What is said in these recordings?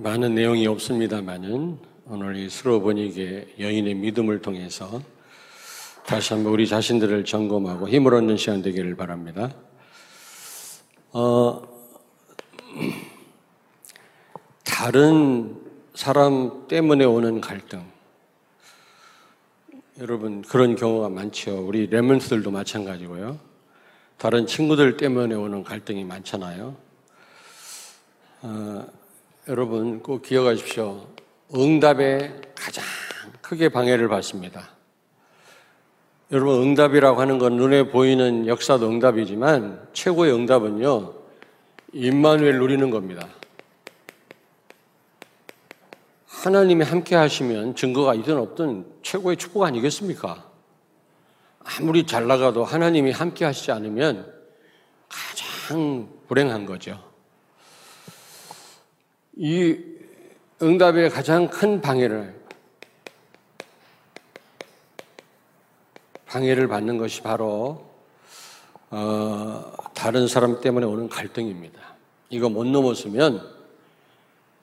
많은 내용이 없습니다만은 오늘 이 스로보니게 여인의 믿음을 통해서 다시 한번 우리 자신들을 점검하고 힘을 얻는 시간 되기를 바랍니다. 어, 다른 사람 때문에 오는 갈등. 여러분, 그런 경우가 많죠. 우리 레몬스들도 마찬가지고요. 다른 친구들 때문에 오는 갈등이 많잖아요. 어, 여러분 꼭 기억하십시오. 응답에 가장 크게 방해를 받습니다. 여러분 응답이라고 하는 건 눈에 보이는 역사도 응답이지만 최고의 응답은요. 임마누엘 누리는 겁니다. 하나님이 함께 하시면 증거가 있든 없든 최고의 축복 아니겠습니까? 아무리 잘 나가도 하나님이 함께 하시지 않으면 가장 불행한 거죠. 이 응답의 가장 큰 방해를 방해를 받는 것이 바로 어, 다른 사람 때문에 오는 갈등입니다. 이거 못 넘었으면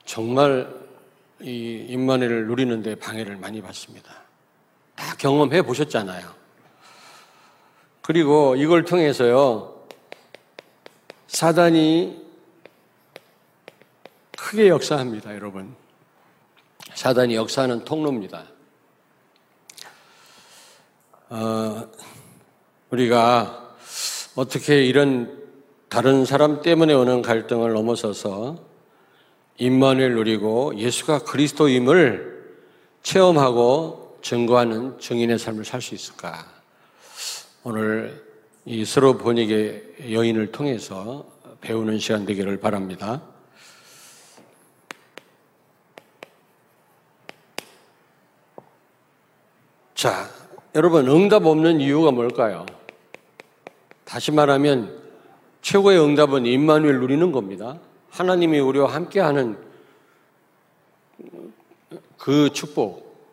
정말 이 임만회를 누리는데 방해를 많이 받습니다. 다 경험해 보셨잖아요. 그리고 이걸 통해서요 사단이 크게 역사합니다, 여러분. 사단이 역사하는 통로입니다. 어, 우리가 어떻게 이런 다른 사람 때문에 오는 갈등을 넘어서서 임만을 누리고 예수가 그리스도임을 체험하고 증거하는 증인의 삶을 살 수 있을까? 오늘 이 서로 본익의 여인을 통해서 배우는 시간 되기를 바랍니다. 자, 여러분, 응답 없는 이유가 뭘까요? 다시 말하면, 최고의 응답은 임마누엘 누리는 겁니다. 하나님이 우리와 함께하는 그 축복,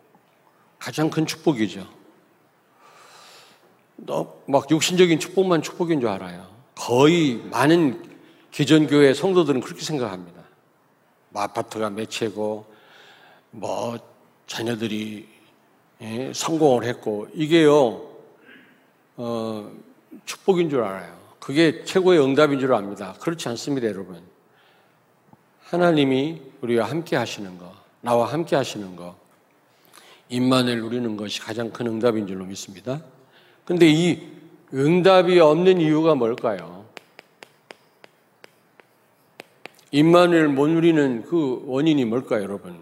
가장 큰 축복이죠. 막 육신적인 축복만 축복인 줄 알아요. 거의 많은 기존교회 성도들은 그렇게 생각합니다. 뭐 아파트가 몇 채고, 뭐 자녀들이 예, 성공을 했고 이게요 어, 축복인 줄 알아요. 그게 최고의 응답인 줄 압니다. 그렇지 않습니다, 여러분. 하나님이 우리와 함께 하시는 거, 나와 함께 하시는 거, 임만을 누리는 것이 가장 큰 응답인 줄로 믿습니다. 근데 이 응답이 없는 이유가 뭘까요? 임만을 못 누리는 그 원인이 뭘까요, 여러분?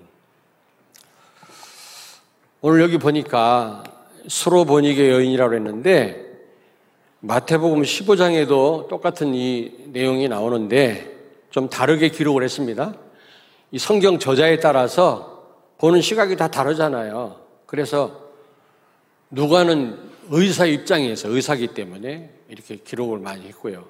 오늘 여기 보니까 번익의 여인이라고 했는데 마태복음 15장에도 똑같은 이 내용이 나오는데 좀 다르게 기록을 했습니다. 이 성경 저자에 따라서 보는 시각이 다 다르잖아요. 그래서 누가는 의사 입장에서 의사기 때문에 이렇게 기록을 많이 했고요.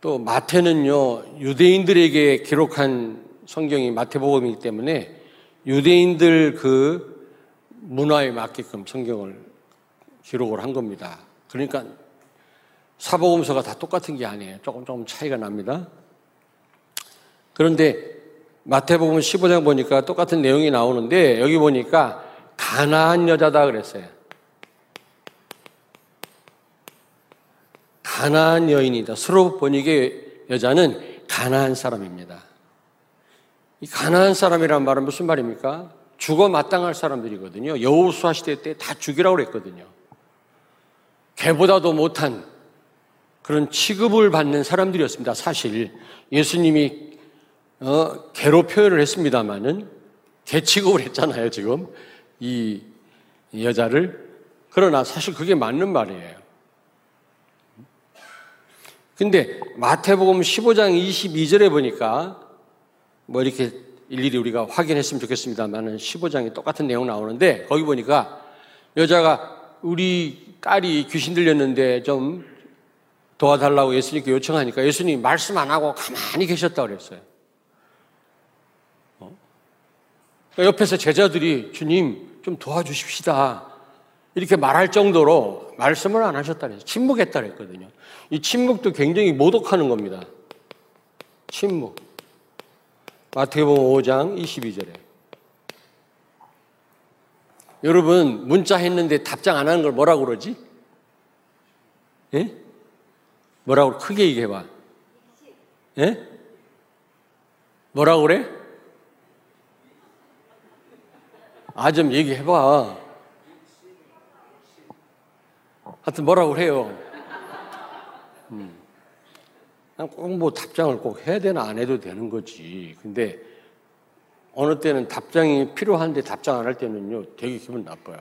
또 마태는요, 유대인들에게 기록한 성경이 마태복음이기 때문에 유대인들 그 문화에 맞게끔 성경을 기록을 한 겁니다. 그러니까 사복음서가 다 똑같은 게 아니에요. 조금 조금 차이가 납니다. 그런데 마태복음 15장 보니까 똑같은 내용이 나오는데 여기 보니까 가나안 여자다 그랬어요. 가나안 여인이다. 서로 번익의 여자는 가나안 사람입니다. 이 가난한 사람이란 말은 무슨 말입니까? 죽어 마땅할 사람들이거든요. 여호수아 시대 때 다 죽이라고 그랬거든요. 개보다도 못한 그런 취급을 받는 사람들이었습니다. 사실 예수님이 어, 개로 표현을 했습니다마는 개 취급을 했잖아요. 지금 이 여자를 그러나 사실 그게 맞는 말이에요. 근데 마태복음 15장 22절에 보니까 뭐 이렇게 일일이 우리가 확인했으면 좋겠습니다만은 15장에 똑같은 내용 나오는데 거기 보니까 여자가 우리 딸이 귀신 들렸는데 좀 도와달라고 예수님께 요청하니까 예수님 말씀 안 하고 가만히 계셨다 그랬어요. 어? 그러니까 옆에서 제자들이 주님 좀 도와주십시다. 이렇게 말할 정도로 말씀을 안 하셨다 그랬어요. 침묵했다 그랬거든요. 이 침묵도 굉장히 모독하는 겁니다. 침묵. 마태복음 5장 22절에. 여러분 문자 했는데 답장 안 하는 걸 뭐라고 그러지? 예? 뭐라고 크게 얘기해 봐. 예? 뭐라고 그래? 아, 좀 얘기해 봐. 하여튼 뭐라고 해요. 음. 꼭뭐 답장을 꼭 해야 되나 안 해도 되는 거지. 근데 어느 때는 답장이 필요한데 답장 안 할 때는요, 되게 기분 나빠요.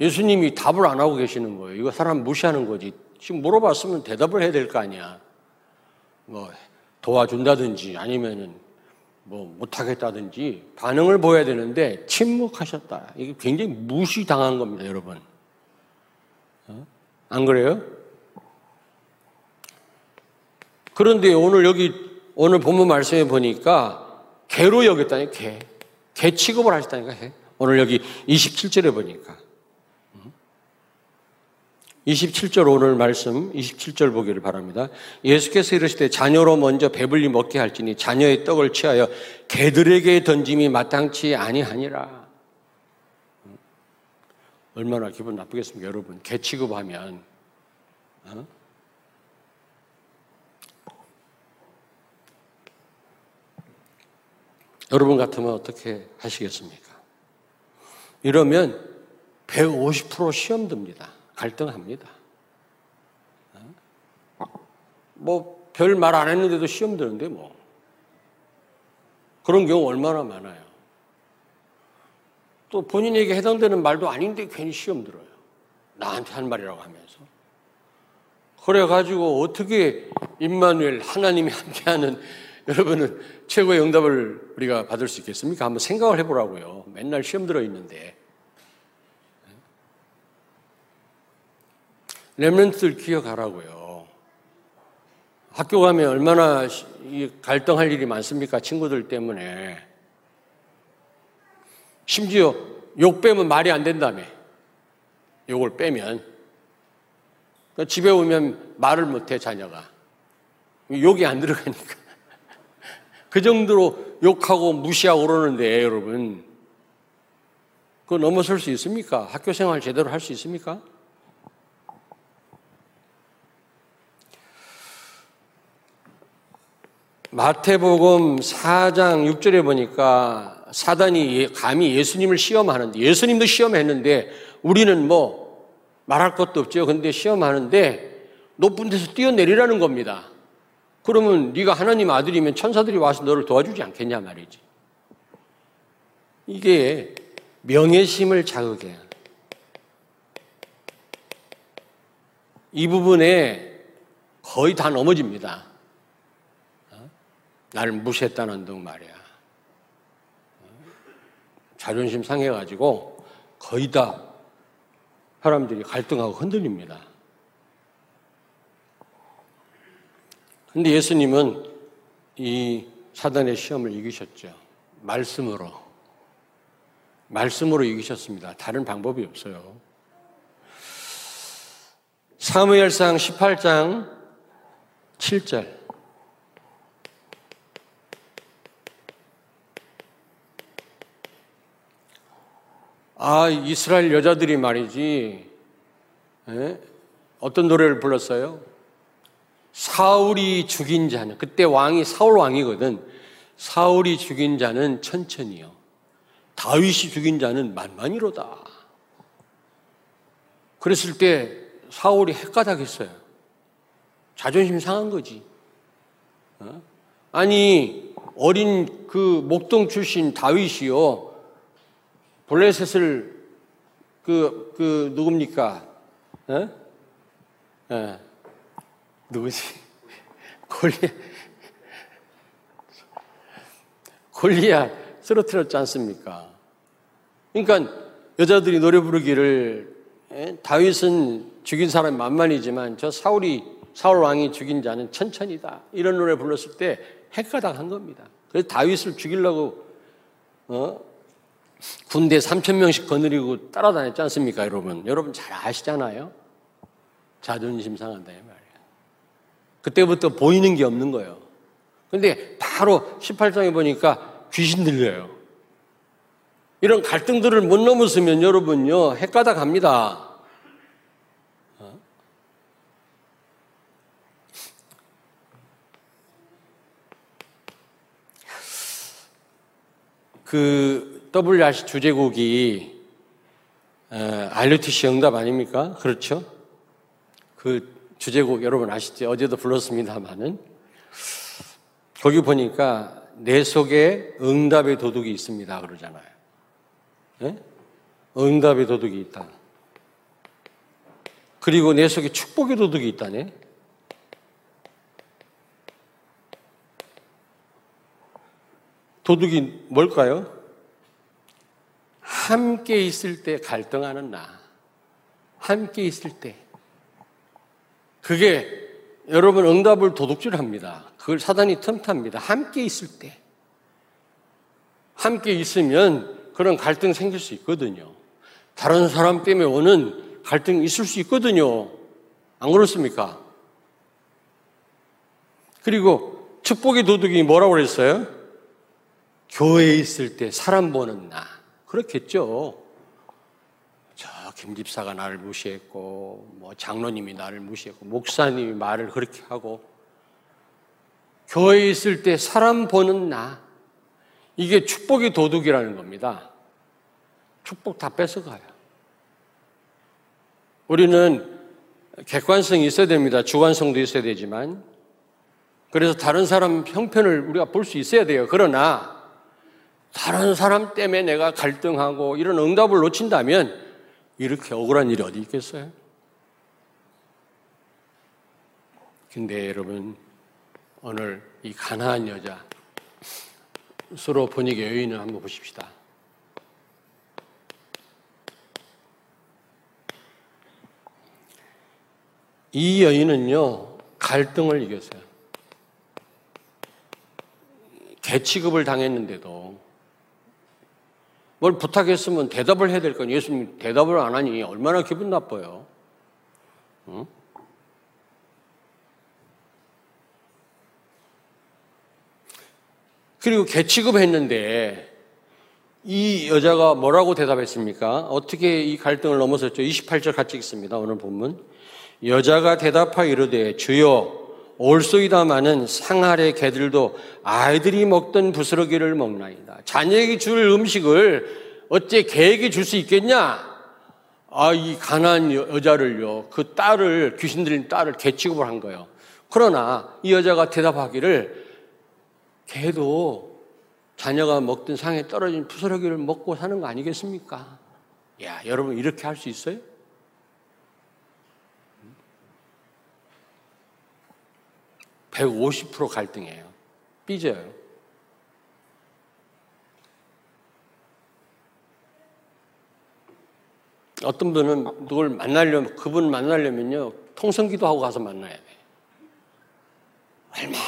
예수님이 답을 안 하고 계시는 거예요. 이거 사람 무시하는 거지. 지금 물어봤으면 대답을 해야 될 거 아니야. 뭐, 도와준다든지 아니면은 뭐 못하겠다든지 반응을 보여야 되는데 침묵하셨다. 이게 굉장히 무시당한 겁니다, 여러분. 어? 안 그래요? 그런데 오늘 여기 오늘 본문 말씀에 보니까 개로 여겼다니 개. 개 취급을 하셨다니까 해. 오늘 여기 27절에 보니까. 27절 오늘 말씀 27절 보기를 바랍니다. 예수께서 이르시되 자녀로 먼저 배불리 먹게 할지니 자녀의 떡을 취하여 개들에게 던짐이 마땅치 아니하니라. 얼마나 기분 나쁘겠습니까, 여러분? 개 취급하면 어? 여러분 같으면 어떻게 하시겠습니까? 이러면 150% 시험 듭니다. 갈등합니다. 뭐 별 말 안 했는데도 시험 드는데 뭐 그런 경우 얼마나 많아요. 또 본인에게 해당되는 말도 아닌데 괜히 시험 들어요. 나한테 한 말이라고 하면서. 그래가지고 어떻게 임마누엘 하나님이 함께하는 여러분은 최고의 응답을 우리가 받을 수 있겠습니까? 한번 생각을 해보라고요. 맨날 시험 들어 있는데. 렘런트를 기억하라고요. 학교 가면 얼마나 갈등할 일이 많습니까? 친구들 때문에. 심지어 욕 빼면 말이 안 된다며. 욕을 빼면. 그러니까 집에 오면 말을 못해, 자녀가. 욕이 안 들어가니까. 그 정도로 욕하고 무시하고 그러는데, 여러분. 그거 넘어설 수 있습니까? 학교 생활 제대로 할 수 있습니까? 마태복음 4장 6절에 보니까 사단이 예, 감히 예수님을 시험하는데 예수님도 시험했는데 우리는 뭐 말할 것도 없죠. 근데 시험하는데 높은 데서 뛰어내리라는 겁니다. 그러면 네가 하나님 아들이면 천사들이 와서 너를 도와주지 않겠냐 말이지. 이게 명예심을 자극해요. 이 부분에 거의 다 넘어집니다. 나를 무시했다는 등 말이야. 자존심 상해가지고 거의 다 사람들이 갈등하고 흔들립니다. 근데 예수님은 이 사단의 시험을 이기셨죠. 말씀으로. 말씀으로 이기셨습니다. 다른 방법이 없어요. 사무엘상 18장 7절. 아, 이스라엘 여자들이 말이지, 에? 예? 어떤 노래를 불렀어요? 사울이 죽인 자는, 그때 왕이 사울 왕이거든. 사울이 죽인 자는 천천히요. 다윗이 죽인 자는 만만이로다. 그랬을 때 사울이 헷가닥했어요. 자존심 상한 거지. 어? 아니, 어린 그 목동 출신 다윗이요. 블레셋을 그, 그, 누굽니까? 어? 어. 누구지? 골리아. 골리아 쓰러뜨렸지 않습니까? 그러니까 여자들이 노래 부르기를 에? 다윗은 죽인 사람이 만만이지만 저 사울이 사울 왕이 죽인 자는 천천히다. 이런 노래 불렀을 때 헷가닥 한 겁니다. 그래서 다윗을 죽이려고 어? 군대 3천 명씩 거느리고 따라다녔지 않습니까, 여러분? 여러분 잘 아시잖아요. 자존심 상한다 이 말이에요. 그때부터 보이는 게 없는 거예요. 근데 바로 18장에 보니까 귀신 들려요. 이런 갈등들을 못 넘었으면 여러분요, 헷가다 갑니다. 그 WRC 주제곡이 RUTC 응답 아닙니까? 그렇죠? 그 주제곡 여러분 아시죠? 어제도 불렀습니다만은 거기 보니까 내 속에 응답의 도둑이 있습니다 그러잖아요. 네? 응답의 도둑이 있다. 그리고 내 속에 축복의 도둑이 있다네. 도둑이 뭘까요? 함께 있을 때 갈등하는 나. 함께 있을 때. 그게 여러분 응답을 도둑질 합니다. 그걸 사단이 틈탑니다. 함께 있을 때. 함께 있으면 그런 갈등 생길 수 있거든요. 다른 사람 때문에 오는 갈등이 있을 수 있거든요. 안 그렇습니까? 그리고 축복의 도둑이 뭐라고 그랬어요? 교회에 있을 때 사람 보는 나. 그렇겠죠. 저 김집사가 나를 무시했고, 뭐 장로님이 나를 무시했고, 목사님이 말을 그렇게 하고, 교회에 있을 때 사람 보는 나. 이게 축복의 도둑이라는 겁니다. 축복 다 뺏어가요. 우리는 객관성이 있어야 됩니다. 주관성도 있어야 되지만. 그래서 다른 사람 형편을 우리가 볼 수 있어야 돼요. 그러나 다른 사람 때문에 내가 갈등하고 이런 응답을 놓친다면 이렇게 억울한 일이 어디 있겠어요? 근데 여러분, 오늘 이 가난한 여자, 서로 본익의 여인을 한번 보십시다. 이 여인은요, 갈등을 이겼어요. 개취급을 당했는데도 뭘 부탁했으면 대답을 해야 될 건 예수님 대답을 안 하니 얼마나 기분 나빠요. 응? 그리고 개취급했는데 이 여자가 뭐라고 대답했습니까? 어떻게 이 갈등을 넘어섰죠? 28절 같이 읽습니다. 오늘 본문. 여자가 대답하여 이르되 주여 올소이다마는 상하의 개들도 아이들이 먹던 부스러기를 먹나이다. 자녀에게 줄 음식을 어째 개에게 줄 수 있겠냐? 아, 이 가난 여자를요, 그 딸을, 귀신 들린 딸을 개 취급을 한 거예요. 그러나 이 여자가 대답하기를 개도 자녀가 먹던 상에 떨어진 부스러기를 먹고 사는 거 아니겠습니까? 야, 여러분 이렇게 할 수 있어요? 150% 갈등이에요. 삐져요. 어떤 분은 누굴 만나려면, 그분 만나려면요, 통성기도 하고 가서 만나야 돼. 얼마나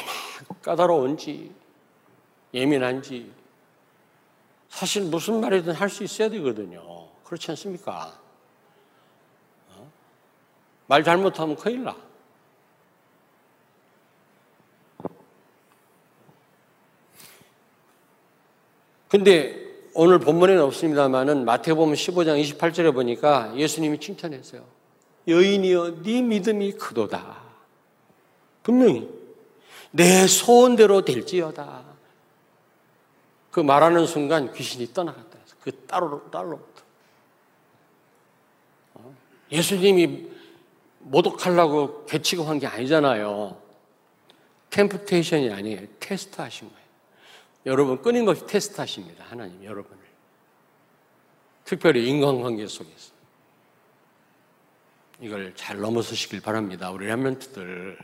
까다로운지, 예민한지, 사실 무슨 말이든 할 수 있어야 되거든요. 그렇지 않습니까? 어? 말 잘못하면 큰일 나. 근데 오늘 본문에는 없습니다만은 마태복음 15장 28절에 보니까 예수님이 칭찬했어요. 여인이여 네 믿음이 크도다. 분명히 내 소원대로 될지어다. 그 말하는 순간 귀신이 떠나갔다. 그 딸로 딸로부터. 어? 예수님이 모독하려고 개취급한 게 아니잖아요. 템프테이션이 아니에요. 테스트 하신 거예요. 여러분 끊임없이 테스트하십니다. 하나님 여러분을. 특별히 인간관계 속에서. 이걸 잘 넘어서시길 바랍니다. 우리 랩런트들.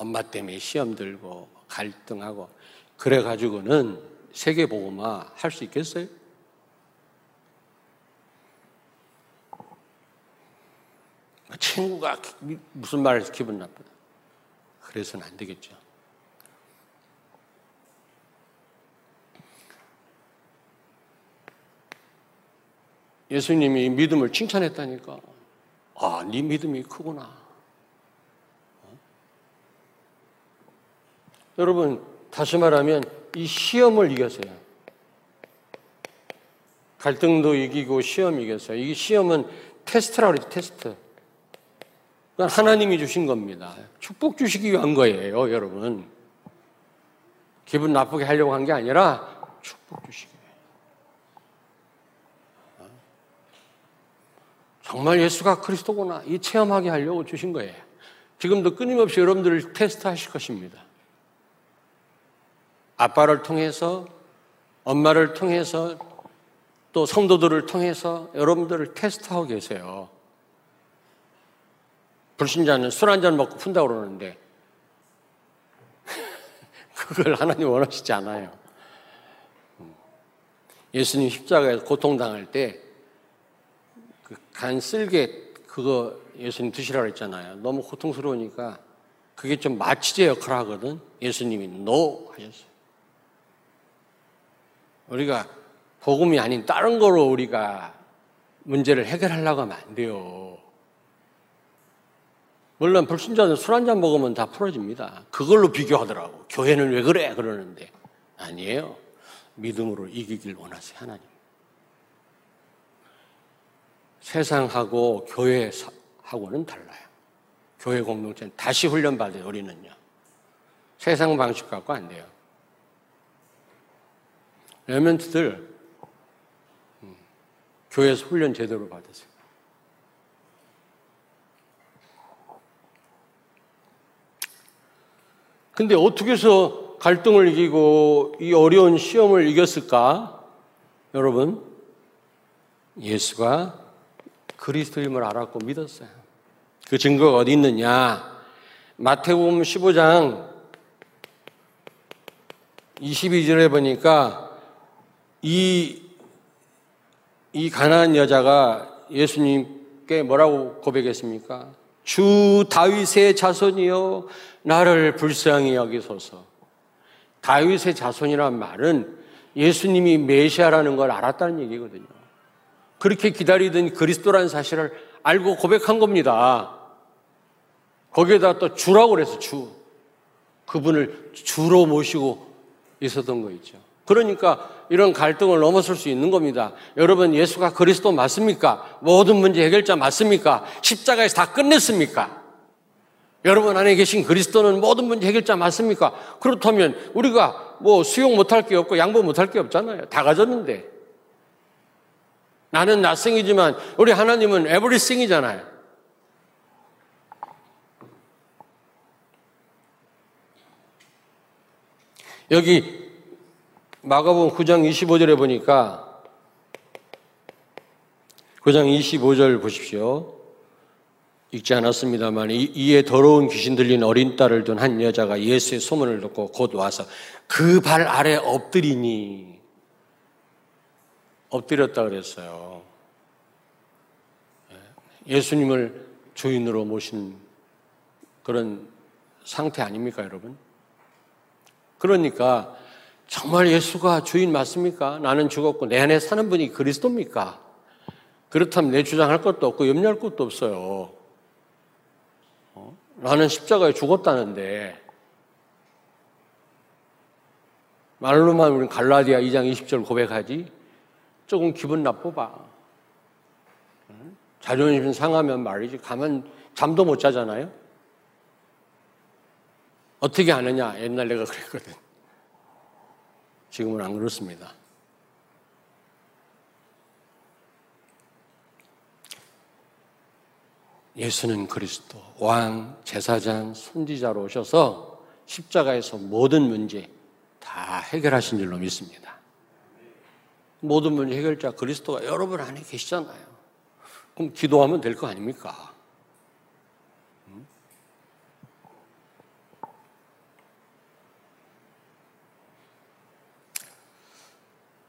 엄마 때문에 시험 들고 갈등하고 그래 가지고는 세계 보고마 할수 있겠어요? 친구가 무슨 말을 해서 기분 나쁘다. 그래서는 안 되겠죠. 예수님이 믿음을 칭찬했다니까. 아, 네 믿음이 크구나. 어? 여러분, 다시 말하면 이 시험을 이겨서요 갈등도 이기고 시험 이겨서요 이 시험은 테스트라고 그러죠, 테스트. 하나님이 주신 겁니다. 축복 주시기 위한 거예요, 여러분. 기분 나쁘게 하려고 한 게 아니라 축복 주시기 위해. 정말 예수가 그리스도구나. 이 체험하게 하려고 주신 거예요. 지금도 끊임없이 여러분들을 테스트 하실 것입니다. 아빠를 통해서, 엄마를 통해서, 또 성도들을 통해서 여러분들을 테스트하고 계세요. 불신자는 술 한 잔 먹고 푼다고 그러는데, 그걸 하나님 원하시지 않아요. 예수님 십자가에서 고통당할 때, 그간 쓸개, 그거 예수님 드시라고 했잖아요. 너무 고통스러우니까 그게 좀 마취제 역할을 하거든. 예수님이 노 하셨어요. 우리가 복음이 아닌 다른 거로 우리가 문제를 해결하려고 하면 안 돼요. 물론 불신자는 술 한 잔 먹으면 다 풀어집니다. 그걸로 비교하더라고. 교회는 왜 그래? 그러는데 아니에요. 믿음으로 이기길 원하세요, 하나님. 세상하고 교회하고는 달라요. 교회 공동체는 다시 훈련받아요, 우리는요. 세상 방식 갖고 안 돼요. 레멘트들 음, 교회에서 훈련 제대로 받으세요. 근데 어떻게 해서 갈등을 이기고 이 어려운 시험을 이겼을까? 여러분, 예수가 그리스도임을 알았고 믿었어요. 그 증거가 어디 있느냐? 마태복음 15장 22절에 보니까 이, 이 가난한 여자가 예수님께 뭐라고 고백했습니까? 주 다윗의 자손이여 나를 불쌍히 여기소서. 다윗의 자손이란 말은 예수님이 메시아라는 걸 알았다는 얘기거든요. 그렇게 기다리던 그리스도라는 사실을 알고 고백한 겁니다. 거기에다 또 주라고 그래서 주. 그분을 주로 모시고 있었던 거 있죠. 그러니까 이런 갈등을 넘어설 수 있는 겁니다. 여러분, 예수가 그리스도 맞습니까? 모든 문제 해결자 맞습니까? 십자가에서 다 끝냈습니까? 여러분 안에 계신 그리스도는 모든 문제 해결자 맞습니까? 그렇다면 우리가 뭐 수용 못할 게 없고 양보 못할 게 없잖아요. 다 가졌는데. 나는 낯생이지만 우리 하나님은 에브리싱이잖아요. 여기 마가복음 9장 25절에 보니까 9장 25절 보십시오. 읽지 않았습니다만 이에 더러운 귀신 들린 어린 딸을 둔 한 여자가 예수의 소문을 듣고 곧 와서 그 발 아래 엎드리니 엎드렸다 그랬어요. 예수님을 주인으로 모신 그런 상태 아닙니까, 여러분? 그러니까 정말 예수가 주인 맞습니까? 나는 죽었고 내 안에 사는 분이 그리스도입니까? 그렇다면 내 주장할 것도 없고 염려할 것도 없어요. 어? 나는 십자가에 죽었다는데 말로만 우리 갈라디아 2장 20절 고백하지 조금 기분 나빠봐. 자존심 상하면 말이지 가면 잠도 못 자잖아요. 어떻게 하느냐? 옛날 내가 그랬거든. 지금은 안 그렇습니다. 예수는 그리스도, 왕, 제사장, 선지자로 오셔서 십자가에서 모든 문제 다 해결하신 줄로 믿습니다. 모든 문제 해결자 그리스도가 여러분 안에 계시잖아요. 그럼 기도하면 될 거 아닙니까?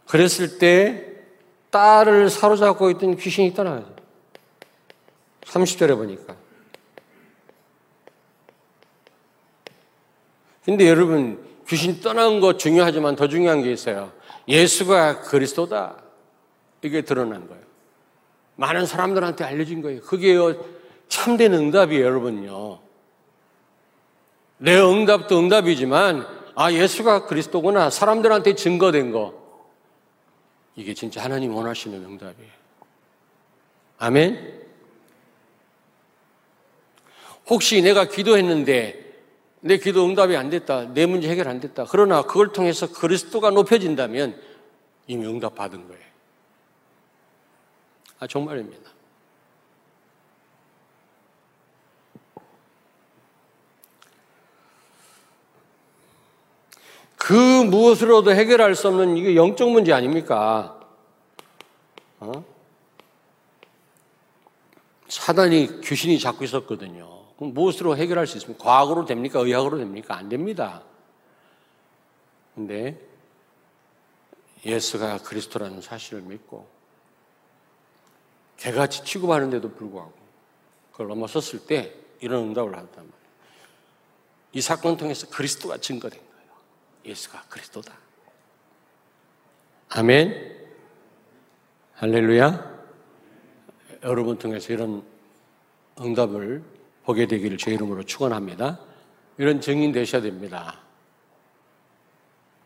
그랬을 때 딸을 사로잡고 있던 귀신이 떠나요. 30절에 보니까. 근데 여러분, 귀신 떠난 거 중요하지만 더 중요한 게 있어요. 예수가 그리스도다. 이게 드러난 거예요. 많은 사람들한테 알려진 거예요. 그게 참된 응답이에요, 여러분요. 내 응답도 응답이지만 아, 예수가 그리스도구나. 사람들한테 증거된 거. 이게 진짜 하나님 원하시는 응답이에요. 아멘? 혹시 내가 기도했는데 내 기도 응답이 안 됐다. 내 문제 해결 안 됐다. 그러나 그걸 통해서 그리스도가 높여진다면 이미 응답 받은 거예요. 아, 정말입니다. 그 무엇으로도 해결할 수 없는 이게 영적 문제 아닙니까? 어? 사단이 귀신이 잡고 있었거든요. 그럼 무엇으로 해결할 수 있습니까? 과학으로 됩니까? 의학으로 됩니까? 안 됩니다. 근데 예수가 그리스도라는 사실을 믿고 개같이 취급하는데도 불구하고 그걸 넘어섰을 때 이런 응답을 하단 말이에요. 이 사건 통해서 그리스도가 증거된 거예요. 예수가 그리스도다. 아멘. 할렐루야. 여러분 통해서 이런 응답을 보게 되기를 제 이름으로 축원합니다. 이런 증인 되셔야 됩니다.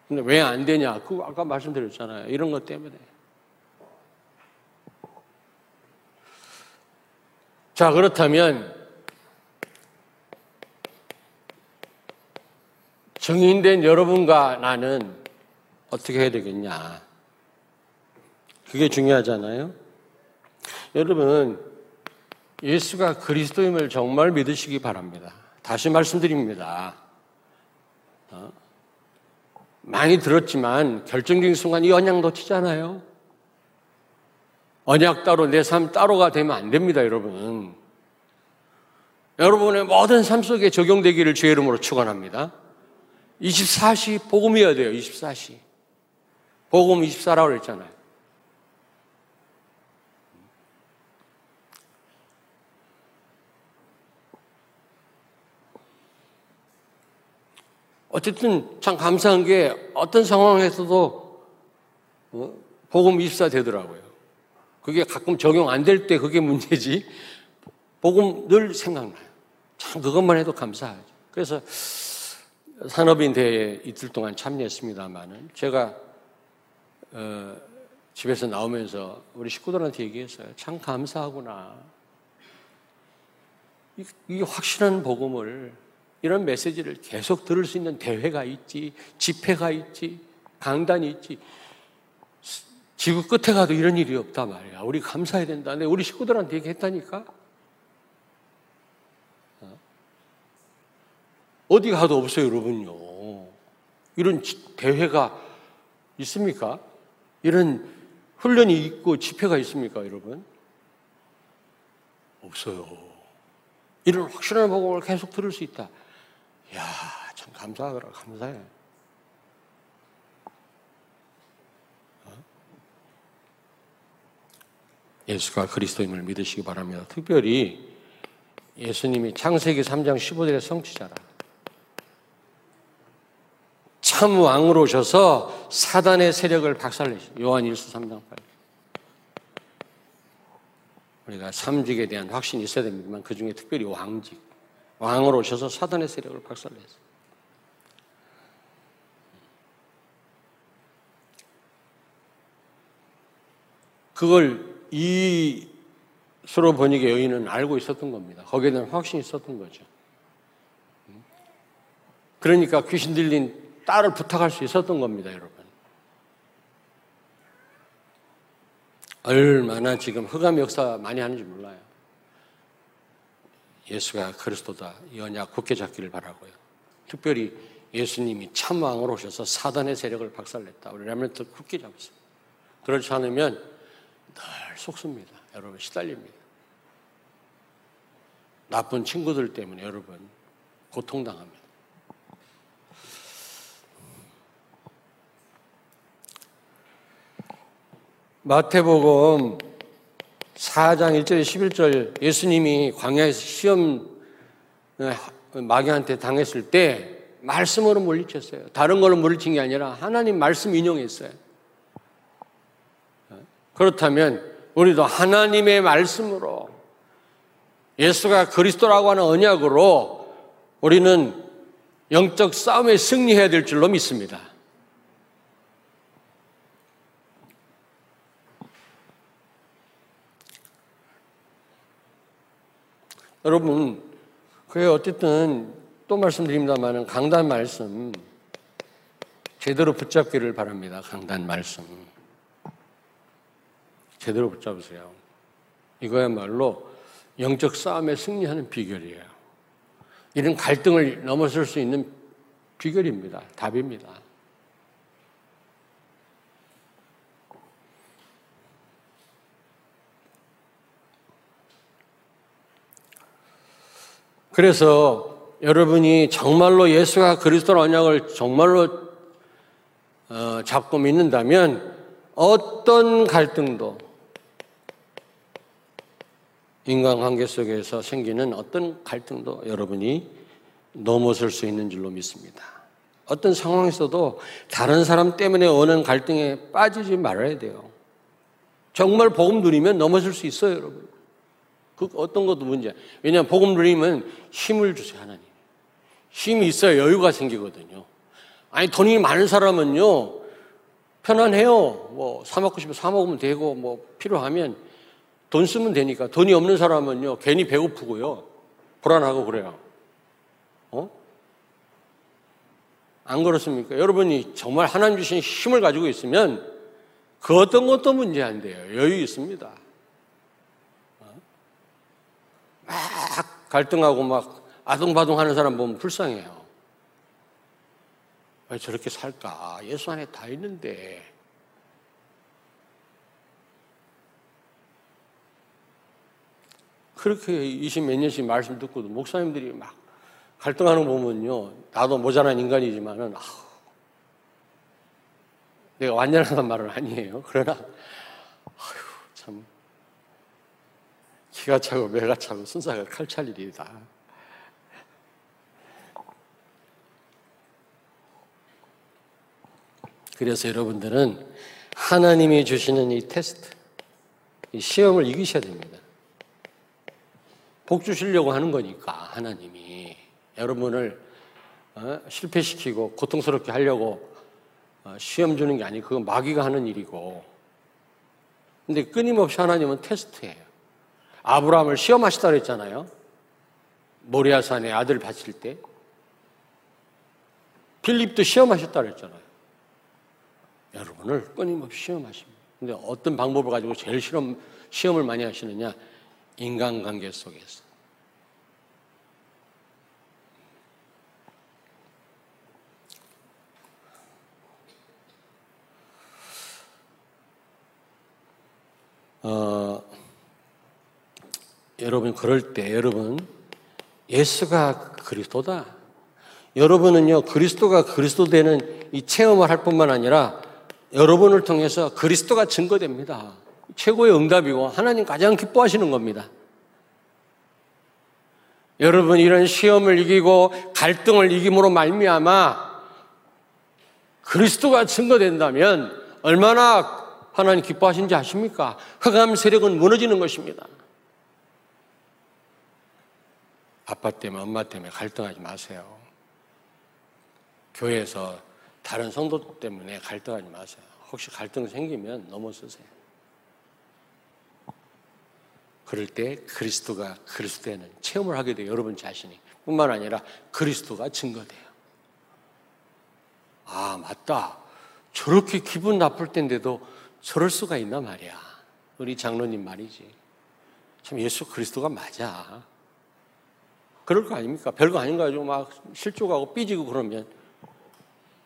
근데 왜 안 되냐? 그 아까 말씀드렸잖아요. 이런 것 때문에. 자, 그렇다면 증인된 여러분과 나는 어떻게 해야 되겠냐? 그게 중요하잖아요. 여러분, 예수가 그리스도임을 정말 믿으시기 바랍니다. 다시 말씀드립니다. 어? 많이 들었지만 결정적인 순간 이 언약 놓치잖아요. 언약 따로 내 삶 따로가 되면 안 됩니다, 여러분. 여러분의 모든 삶 속에 적용되기를 주의 이름으로 축원합니다. 24시 복음이어야 돼요, 24시. 복음 24라고 그랬잖아요. 어쨌든 참 감사한 게 어떤 상황에서도 어? 복음 입사 되더라고요. 그게 가끔 적용 안 될 때 그게 문제지. 복음 늘 생각나요. 참 그것만 해도 감사하죠. 그래서 산업인 대회에 이틀 동안 참여했습니다만은 제가 어, 집에서 나오면서 우리 식구들한테 얘기했어요. 참 감사하구나. 이, 이 확실한 복음을 이런 메시지를 계속 들을 수 있는 대회가 있지, 집회가 있지, 강단이 있지. 지구 끝에 가도 이런 일이 없다 말이야. 우리 감사해야 된다. 내 우리 식구들한테 얘기했다니까. 어? 어디 가도 없어요, 여러분요. 이런 대회가 있습니까? 이런 훈련이 있고 집회가 있습니까, 여러분? 없어요. 이런 확실한 복음을 계속 들을 수 있다. 야, 참 감사하더라. 감사해. 어? 예수가 그리스도임을 믿으시기 바랍니다. 특별히 예수님이 창세기 3장 15절의 성취자라. 참 왕으로 오셔서 사단의 세력을 박살내시. 요한 1수 3장 8. 우리가 삼직에 대한 확신이 있어야 됩니다만 그 중에 특별히 왕직. 왕으로 오셔서 사단의 세력을 박살냈어요. 그걸 이 서로 번역의 여인은 알고 있었던 겁니다. 거기에 대한 확신이 있었던 거죠. 그러니까 귀신 들린 딸을 부탁할 수 있었던 겁니다, 여러분. 얼마나 지금 흑암 역사 많이 하는지 몰라요. 예수가 그리스도다 이 언약 굳게 잡기를 바라고요. 특별히 예수님이 참왕으로 오셔서 사단의 세력을 박살냈다. 우리 라면트 굳게 잡습니다. 그렇지 않으면 늘 속습니다. 여러분 시달립니다. 나쁜 친구들 때문에 여러분 고통당합니다. 마태복음 4장 1절 11절 예수님이 광야에서 시험 어, 마귀한테 당했을 때 말씀으로 물리쳤어요. 다른 걸로 물리친 게 아니라 하나님 말씀 인용했어요. 그렇다면 우리도 하나님의 말씀으로 예수가 그리스도라고 하는 언약으로 우리는 영적 싸움에 승리해야 될 줄로 믿습니다. 여러분, 그게 어쨌든 또 말씀드립니다만은 강단 말씀 제대로 붙잡기를 바랍니다. 강단 말씀. 제대로 붙잡으세요. 이거야말로 영적 싸움에 승리하는 비결이에요. 이런 갈등을 넘어설 수 있는 비결입니다. 답입니다. 그래서 여러분이 정말로 예수가 그리스도 언약을 정말로 어, 잡고 믿는다면 어떤 갈등도 인간관계 속에서 생기는 어떤 갈등도 여러분이 넘어설 수 있는 줄로 믿습니다. 어떤 상황에서도 다른 사람 때문에 오는 갈등에 빠지지 말아야 돼요. 정말 복음 누리면 넘어설 수 있어요, 여러분. 그 어떤 것도 문제. 왜냐하면 복음 누리면 힘을 주세요, 하나님. 힘이 있어야 여유가 생기거든요. 아니, 돈이 많은 사람은요, 편안해요. 뭐, 사먹고 싶으면 사먹으면 되고, 뭐, 필요하면 돈 쓰면 되니까. 돈이 없는 사람은요, 괜히 배고프고요. 불안하고 그래요. 어? 안 그렇습니까? 여러분이 정말 하나님 주신 힘을 가지고 있으면 그 어떤 것도 문제 안 돼요. 여유 있습니다. 어? 막 갈등하고 막 아둥바둥 하는 사람 보면 불쌍해요. 왜 저렇게 살까? 예수 안에 다 있는데. 그렇게 이십 몇 년씩 말씀 듣고도 목사님들이 막 갈등하는 거 보면요. 나도 모자란 인간이지만은, 아우, 내가 완전하단 말은 아니에요. 그러나, 아휴, 참, 기가 차고 매가 차고 순사가 칼찰 일이다. 그래서 여러분들은 하나님이 주시는 이 테스트, 이 시험을 이기셔야 됩니다. 복 주시려고 하는 거니까 하나님이 여러분을 어, 실패시키고 고통스럽게 하려고 어, 시험 주는 게 아니고 그건 마귀가 하는 일이고 근데 끊임없이 하나님은 테스트예요. 아브라함을 시험하시다 그랬잖아요. 모리아산에 아들 바칠 때 필립도 시험하셨다 그랬잖아요. 여러분을 끊임없이 시험하십니다. 근데 어떤 방법을 가지고 제일 시험, 시험을 많이 하시느냐? 인간관계 속에서. 어, 여러분 그럴 때 여러분 예수가 그리스도다. 여러분은요 그리스도가 그리스도 되는 이 체험을 할 뿐만 아니라 여러분을 통해서 그리스도가 증거됩니다. 최고의 응답이고 하나님 가장 기뻐하시는 겁니다. 여러분 이런 시험을 이기고 갈등을 이김으로 말미암아 그리스도가 증거된다면 얼마나 하나님 기뻐하신지 아십니까? 흑암 세력은 무너지는 것입니다. 아빠 때문에 엄마 때문에 갈등하지 마세요. 교회에서 다른 성도 때문에 갈등하지 마세요. 혹시 갈등 생기면 넘어서세요. 그럴 때 그리스도가 그리스도에는 체험을 하게 돼요. 여러분 자신이. 뿐만 아니라 그리스도가 증거돼요. 아, 맞다. 저렇게 기분 나쁠 텐데도 저럴 수가 있나 말이야. 우리 장로님 말이지. 참 예수 그리스도가 맞아. 그럴 거 아닙니까? 별거 아닌 거 가지고 막 실족하고 삐지고 그러면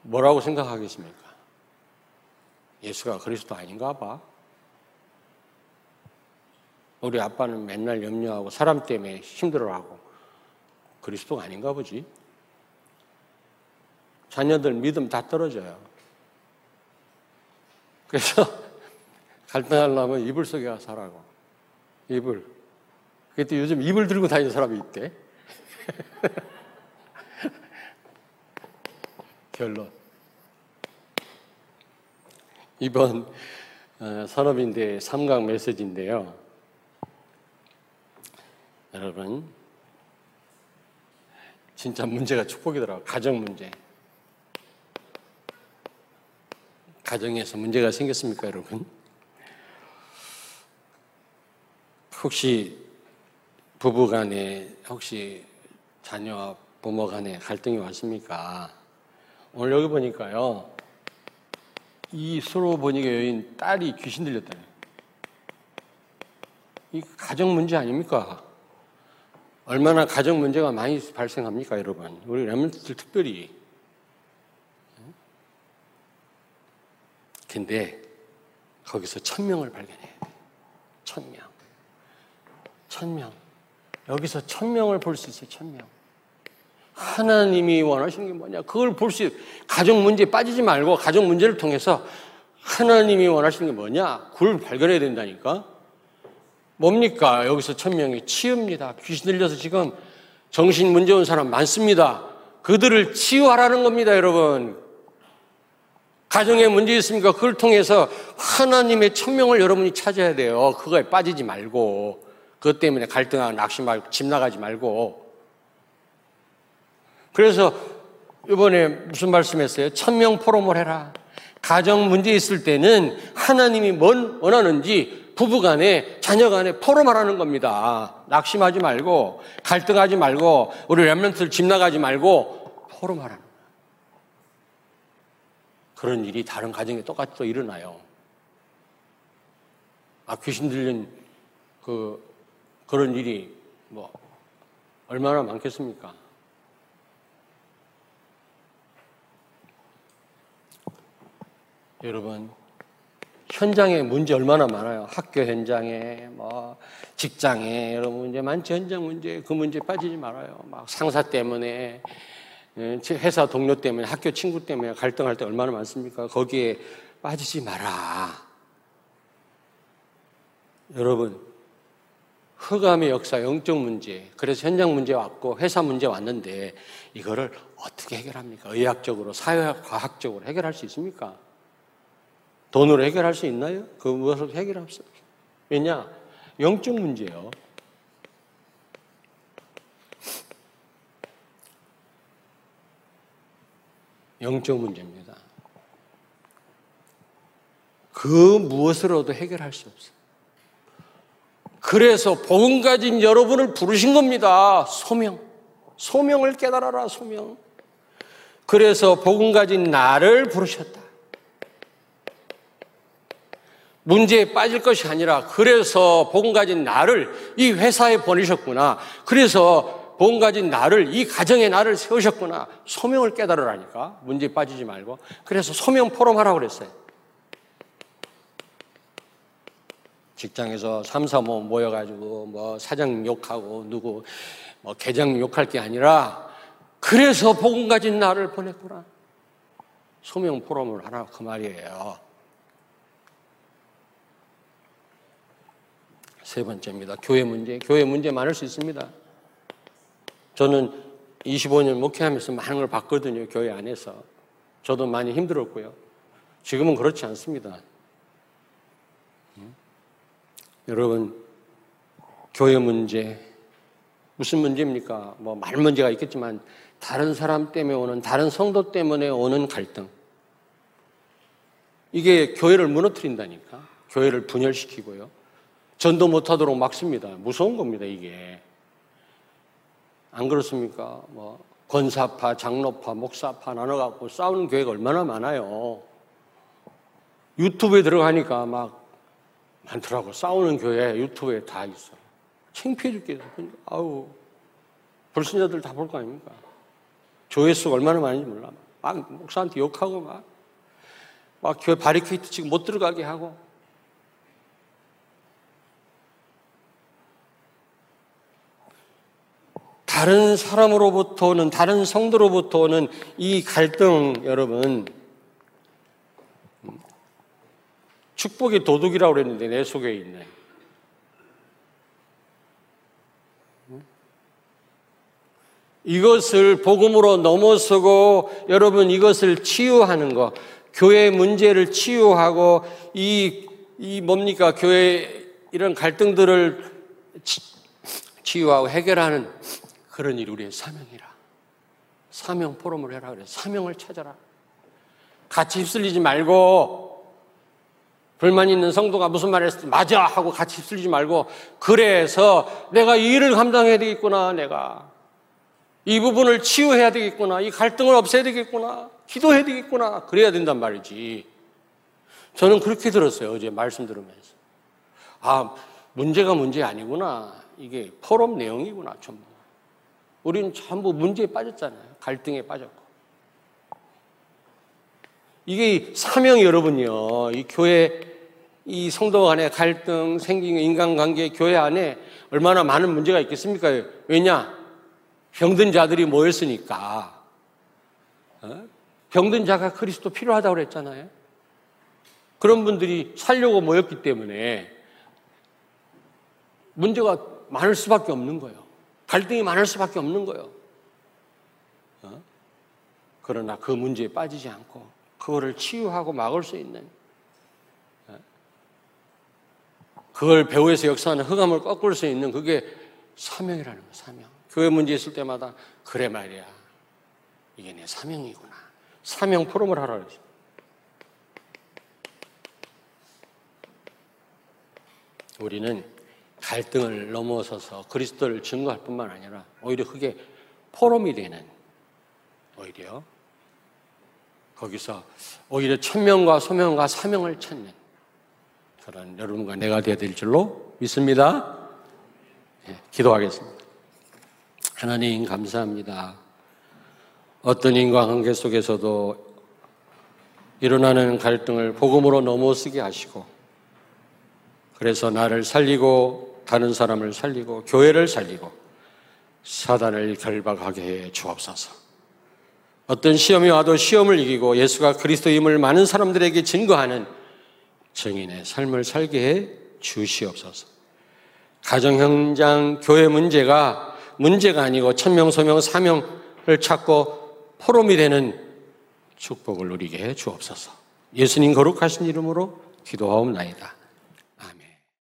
뭐라고 생각하겠습니까? 예수가 그리스도 아닌가 봐. 우리 아빠는 맨날 염려하고 사람 때문에 힘들어하고 그리스도가 아닌가 보지. 자녀들 믿음 다 떨어져요. 그래서 갈등하려면 이불 속에 가서 하라고. 이불. 그때 요즘 이불 들고 다니는 사람이 있대. 결론. 이번 어, 산업인대 3강 메시지인데요. 여러분, 진짜 문제가 축복이더라고요. 가정 문제. 가정에서 문제가 생겼습니까, 여러분? 혹시 부부 간에, 혹시 자녀와 부모 간에 갈등이 왔습니까? 오늘 여기 보니까요, 이 서로 보니까 여인 딸이 귀신 들렸다네. 이 가정 문제 아닙니까? 얼마나 가정 문제가 많이 발생합니까, 여러분? 우리 랩런트들 특별히. 근데 거기서 천 명을 발견해야 돼. 천 명. 천 명. 여기서 천 명을 볼 수 있어요, 천 명. 하나님이 원하시는 게 뭐냐? 그걸 볼 수, 가정 문제에 빠지지 말고 가정 문제를 통해서 하나님이 원하시는 게 뭐냐? 그걸 발견해야 된다니까? 뭡니까? 여기서 천명이 치유입니다. 귀신 들려서 지금 정신 문제 온 사람 많습니다. 그들을 치유하라는 겁니다, 여러분. 가정에 문제 있습니까? 그걸 통해서 하나님의 천명을 여러분이 찾아야 돼요. 그거에 빠지지 말고. 그것 때문에 갈등하고 낙심하고 집 나가지 말고. 그래서 이번에 무슨 말씀했어요? 천명 포럼을 해라. 가정 문제 있을 때는 하나님이 뭔 원하는지 부부 간에 자녀 간에 포럼하라는 겁니다. 낙심하지 말고 갈등하지 말고 우리 랩런트를 집 나가지 말고 포럼하라는 거예요. 그런 일이 다른 가정에 똑같이 또 일어나요. 아 귀신 들린 그 그런 일이 뭐 얼마나 많겠습니까? 여러분, 현장에 문제 얼마나 많아요. 학교 현장에, 뭐, 직장에, 여러분 문제 많죠. 현장 문제, 그 문제 빠지지 말아요. 막 상사 때문에, 예, 회사 동료 때문에, 학교 친구 때문에 갈등할 때 얼마나 많습니까? 거기에 빠지지 마라. 여러분, 흑암의 역사, 영적 문제, 그래서 현장 문제 왔고 회사 문제 왔는데 이거를 어떻게 해결합니까? 의학적으로, 사회과학적으로 해결할 수 있습니까? 돈으로 해결할 수 있나요? 그 무엇을 해결할 수 없어요. 왜냐? 영적 문제예요. 영적 문제입니다. 그 무엇으로도 해결할 수 없어요. 그래서 복음 가진 여러분을 부르신 겁니다. 소명. 소명을 깨달아라, 소명. 그래서 복음 가진 나를 부르셨다. 문제에 빠질 것이 아니라 그래서 복음 가진 나를 이 회사에 보내셨구나. 그래서 복음 가진 나를 이 가정에 나를 세우셨구나. 소명을 깨달으라니까. 문제에 빠지지 말고. 그래서 소명 포럼 하라고 그랬어요. 직장에서 3, 4, 5 모여가지고 뭐 사장 욕하고 누구 뭐 계장 욕할 게 아니라 그래서 복음 가진 나를 보냈구나. 소명 포럼을 하라 그 말이에요. 세 번째입니다. 교회 문제. 교회 문제 많을 수 있습니다. 저는 25년 목회하면서 많은 걸 봤거든요. 교회 안에서. 저도 많이 힘들었고요. 지금은 그렇지 않습니다. 음? 여러분, 교회 문제, 무슨 문제입니까? 뭐, 많은 문제가 있겠지만, 다른 사람 때문에 오는, 다른 성도 때문에 오는 갈등. 이게 교회를 무너뜨린다니까. 교회를 분열시키고요. 전도 못하도록 막습니다. 무서운 겁니다, 이게. 안 그렇습니까? 뭐, 권사파, 장로파, 목사파 나눠갖고 싸우는 교회가 얼마나 많아요. 유튜브에 들어가니까 막 많더라고. 싸우는 교회 유튜브에 다 있어. 창피해 죽겠어. 아우, 불신자들 다 볼 거 아닙니까? 조회수가 얼마나 많은지 몰라. 막 목사한테 욕하고 막, 막 교회 바리케이트 지금 못 들어가게 하고. 다른 사람으로부터 오는, 다른 성도로부터 오는 이 갈등, 여러분, 축복의 도둑이라고 그랬는데 내 속에 있네. 이것을 복음으로 넘어서고 여러분 이것을 치유하는 것, 교회 문제를 치유하고 이, 이 뭡니까? 교회 이런 갈등들을 치유하고 해결하는 그런 일이 우리의 사명이라. 사명 포럼을 해라 그래. 사명을 찾아라. 같이 휩쓸리지 말고 불만 있는 성도가 무슨 말을 했을 때 맞아 하고 같이 휩쓸리지 말고 그래서 내가 이 일을 감당해야 되겠구나 내가. 이 부분을 치유해야 되겠구나. 이 갈등을 없애야 되겠구나. 기도해야 되겠구나. 그래야 된단 말이지. 저는 그렇게 들었어요 어제 말씀 들으면서. 아 문제가 문제 아니구나. 이게 포럼 내용이구나 전부 우리는 전부 문제에 빠졌잖아요 갈등에 빠졌고 이게 사명이 여러분요, 이 교회, 이 성도 간의 갈등, 생긴 인간관계, 교회 안에 얼마나 많은 문제가 있겠습니까? 왜냐? 병든 자들이 모였으니까. 어? 병든 자가 그리스도 필요하다고 그랬잖아요. 그런 분들이 살려고 모였기 때문에 문제가 많을 수밖에 없는 거예요. 갈등이 많을 수밖에 없는 거예요. 어? 그러나 그 문제에 빠지지 않고 그거를 치유하고 막을 수 있는 어? 그걸 배후에서 역사하는 흑암을 꺾을 수 있는 그게 사명이라는 거예요. 사명. 교회 문제 있을 때마다 그래 말이야. 이게 내 사명이구나. 사명 포럼을 하라 그러죠. 우리는 갈등을 넘어서서 그리스도를 증거할 뿐만 아니라 오히려 그게 포럼이 되는 오히려 거기서 오히려 천명과 소명과 사명을 찾는 그런 여러분과 내가 되어야 될 줄로 믿습니다. 네, 기도하겠습니다. 하나님 감사합니다. 어떤 인과관계 속에서도 일어나는 갈등을 복음으로 넘어서게 하시고 그래서 나를 살리고 다른 사람을 살리고 교회를 살리고 사단을 결박하게 해 주옵소서. 어떤 시험이 와도 시험을 이기고 예수가 그리스도임을 많은 사람들에게 증거하는 증인의 삶을 살게 해 주시옵소서. 가정 현장 교회 문제가 문제가 아니고 천명 소명 사명을 찾고 포럼이 되는 축복을 누리게 해 주옵소서. 예수님 거룩하신 이름으로 기도하옵나이다.